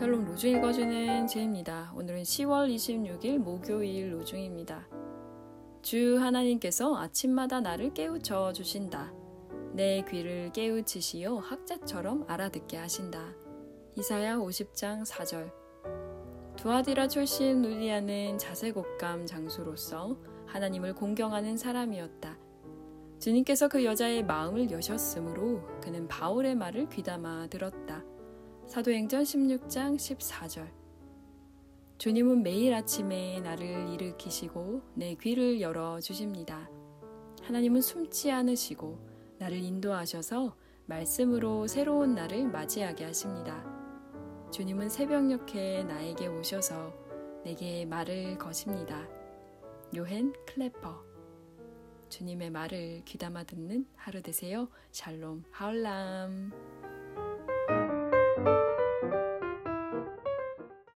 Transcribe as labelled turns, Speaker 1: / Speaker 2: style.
Speaker 1: 로중 읽어주는 제입니다. 오늘은 10월 26일 목요일 로중입니다. 주 하나님께서 아침마다 나를 깨우쳐 주신다. 내 귀를 깨우치시어 학자처럼 알아듣게 하신다. 이사야 50장 4절 두아디라 출신 루디아는 자세곡감 장수로서 하나님을 공경하는 사람이었다. 주님께서 그 여자의 마음을 여셨으므로 그는 바울의 말을 귀담아 들었다. 사도행전 16장 14절 주님은 매일 아침에 나를 일으키시고 내 귀를 열어 주십니다. 하나님은 숨지 않으시고 나를 인도하셔서 말씀으로 새로운 날을 맞이하게 하십니다. 주님은 새벽녘에 나에게 오셔서 내게 말을 거십니다. 요헨 클래퍼 주님의 말을 귀담아 듣는 하루 되세요. 샬롬 하울람